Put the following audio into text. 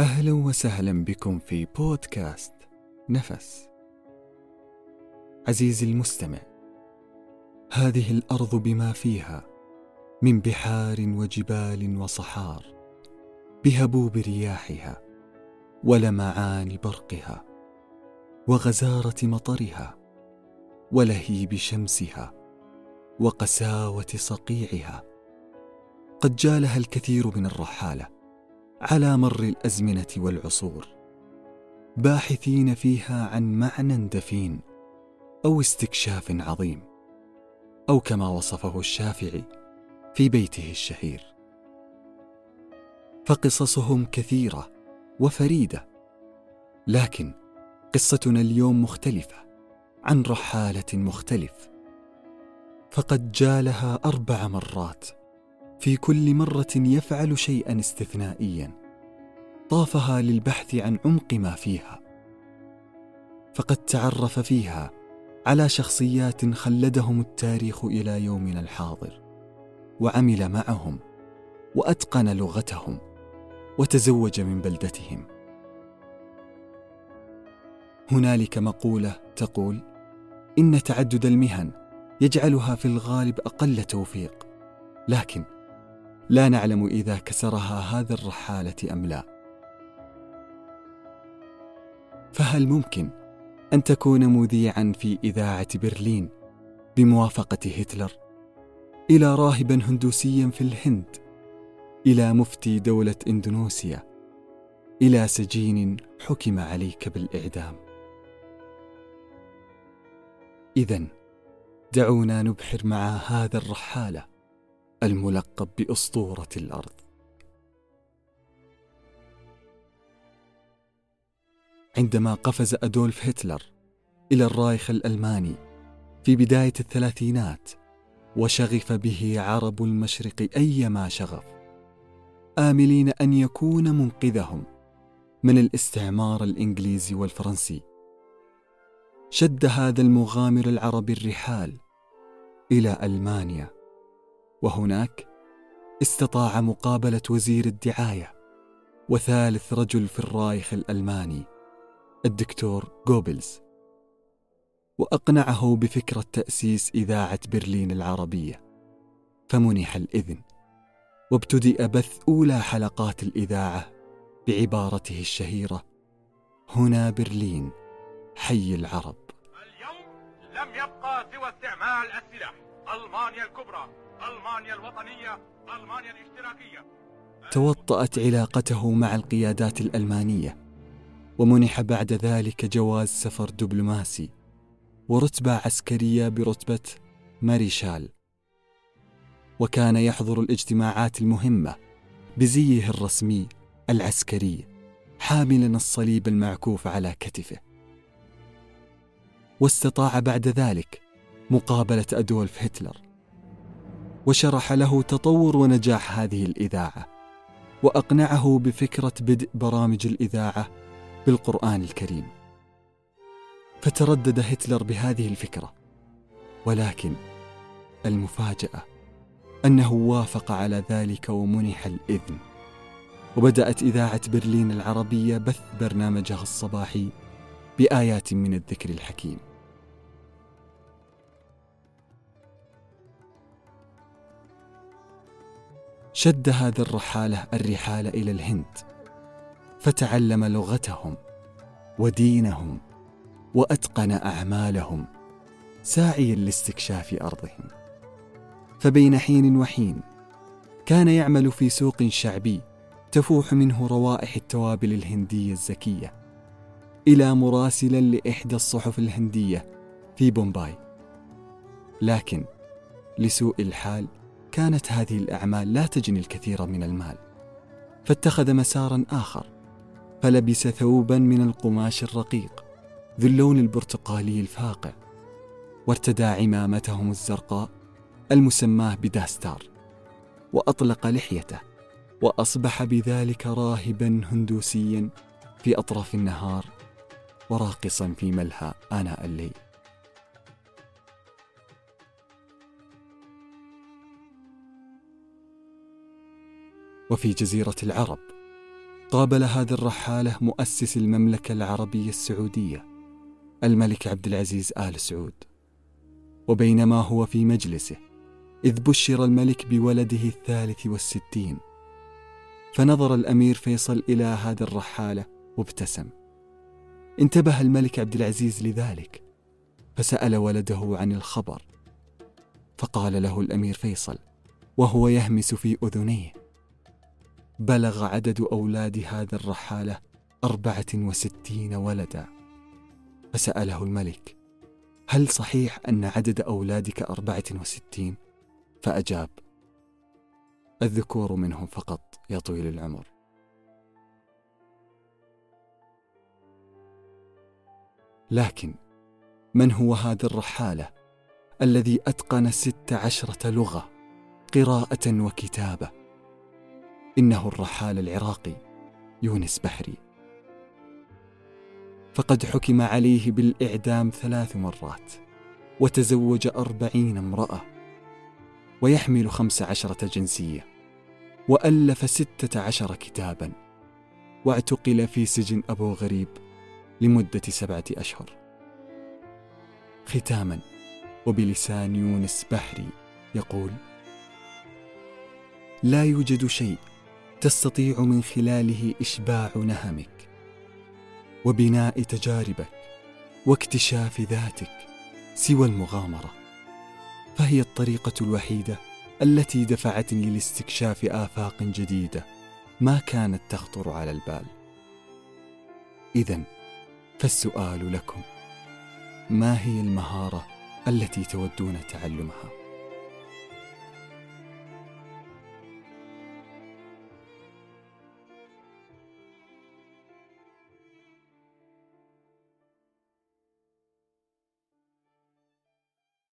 أهلا وسهلا بكم في بودكاست نفس. عزيزي المستمع هذه الأرض بما فيها من بحار وجبال وصحار بهبوب رياحها ولمعان برقها وغزارة مطرها ولهيب شمسها وقساوة صقيعها. قد جالها الكثير من الرحالة على مر الأزمنة والعصور باحثين فيها عن معنى دفين أو استكشاف عظيم أو كما وصفه الشافعي في بيته الشهير. فقصصهم كثيرة وفريدة لكن قصتنا اليوم مختلفة عن رحالة مختلف فقد جالها أربع مرات في كل مرة يفعل شيئا استثنائيا طافها للبحث عن عمق ما فيها. فقد تعرف فيها على شخصيات خلدهم التاريخ إلى يومنا الحاضر وعمل معهم وأتقن لغتهم وتزوج من بلدتهم. هنالك مقولة تقول إن تعدد المهن يجعلها في الغالب أقل توفيق لكن لا نعلم إذا كسرها هذا الرحالة أم لا. فهل ممكن أن تكون مذيعا في إذاعة برلين بموافقة هتلر إلى راهبا هندوسيا في الهند إلى مفتي دولة إندونيسيا إلى سجين حكم عليك بالإعدام؟ اذا دعونا نبحر مع هذا الرحالة الملقب بأسطورة الأرض. عندما قفز أدولف هتلر إلى الرايخ الألماني في بداية الثلاثينات وشغف به عرب المشرق أيما شغف آملين أن يكون منقذهم من الاستعمار الإنجليزي والفرنسي. شد هذا المغامر العربي الرحال إلى ألمانيا. وهناك استطاع مقابلة وزير الدعاية وثالث رجل في الرايخ الألماني الدكتور جوبلز وأقنعه بفكرة تأسيس إذاعة برلين العربية فمنح الإذن وابتدأ بث أولى حلقات الإذاعة بعبارته الشهيرة هنا برلين حي العرب. اليوم لم يبقى سوى استعمال السلاح ألمانيا الكبرى. ألمانيا الوطنية ألمانيا الاشتراكية. توطأت علاقته مع القيادات الألمانية ومنح بعد ذلك جواز سفر دبلوماسي ورتبة عسكرية برتبة ماريشال. وكان يحضر الاجتماعات المهمة بزيه الرسمي العسكري حاملا الصليب المعكوف على كتفه. واستطاع بعد ذلك مقابلة أدولف هتلر. وشرح له تطور ونجاح هذه الإذاعة وأقنعه بفكرة بدء برامج الإذاعة بالقرآن الكريم. فتردد هتلر بهذه الفكرة ولكن المفاجأة أنه وافق على ذلك ومنح الإذن وبدأت إذاعة برلين العربية بث برنامجها الصباحي بآيات من الذكر الحكيم. شد هذا الرحالة الرحال إلى الهند فتعلم لغتهم ودينهم وأتقن أعمالهم ساعيا لاستكشاف أرضهم. فبين حين وحين كان يعمل في سوق شعبي تفوح منه روائح التوابل الهندية الزكية إلى مراسلا لإحدى الصحف الهندية في بومباي لكن لسوء الحال كانت هذه الأعمال لا تجني الكثير من المال فاتخذ مسارا آخر فلبس ثوبا من القماش الرقيق ذو اللون البرتقالي الفاقع وارتدى عمامتهم الزرقاء المسماه بداستار وأطلق لحيته وأصبح بذلك راهبا هندوسيا في أطراف النهار وراقصا في ملهى آناء الليل. وفي جزيرة العرب. قابل هذه الرحالة مؤسس المملكة العربية السعودية الملك عبد العزيز آل سعود. وبينما هو في مجلسه إذ بشر الملك بولده الثالث والستين. فنظر الأمير فيصل إلى هذه الرحالة وابتسم. انتبه الملك عبد العزيز لذلك فسأل ولده عن الخبر. فقال له الأمير فيصل وهو يهمس في أذنيه بلغ عدد أولاد هذا الرحالة أربعة وستين ولدا. فسأله الملك هل صحيح أن عدد أولادك أربعة وستين؟ فأجاب الذكور منهم فقط يا طويل العمر. لكن من هو هذا الرحالة الذي أتقن ست عشرة لغة قراءة وكتابة؟ إنه الرحال العراقي يونس بحري. فقد حكم عليه بالإعدام ثلاث مرات وتزوج أربعين امرأة ويحمل خمس عشرة جنسية وألف ستة عشر كتابا واعتقل في سجن أبو غريب لمدة سبعة أشهر. ختاما وبلسان يونس بحري يقول لا يوجد شيء تستطيع من خلاله إشباع نهمك وبناء تجاربك واكتشاف ذاتك سوى المغامرة. فهي الطريقة الوحيدة التي دفعتني لاستكشاف آفاق جديدة ما كانت تخطر على البال. اذا فالسؤال لكم ما هي المهارة التي تودون تعلمها؟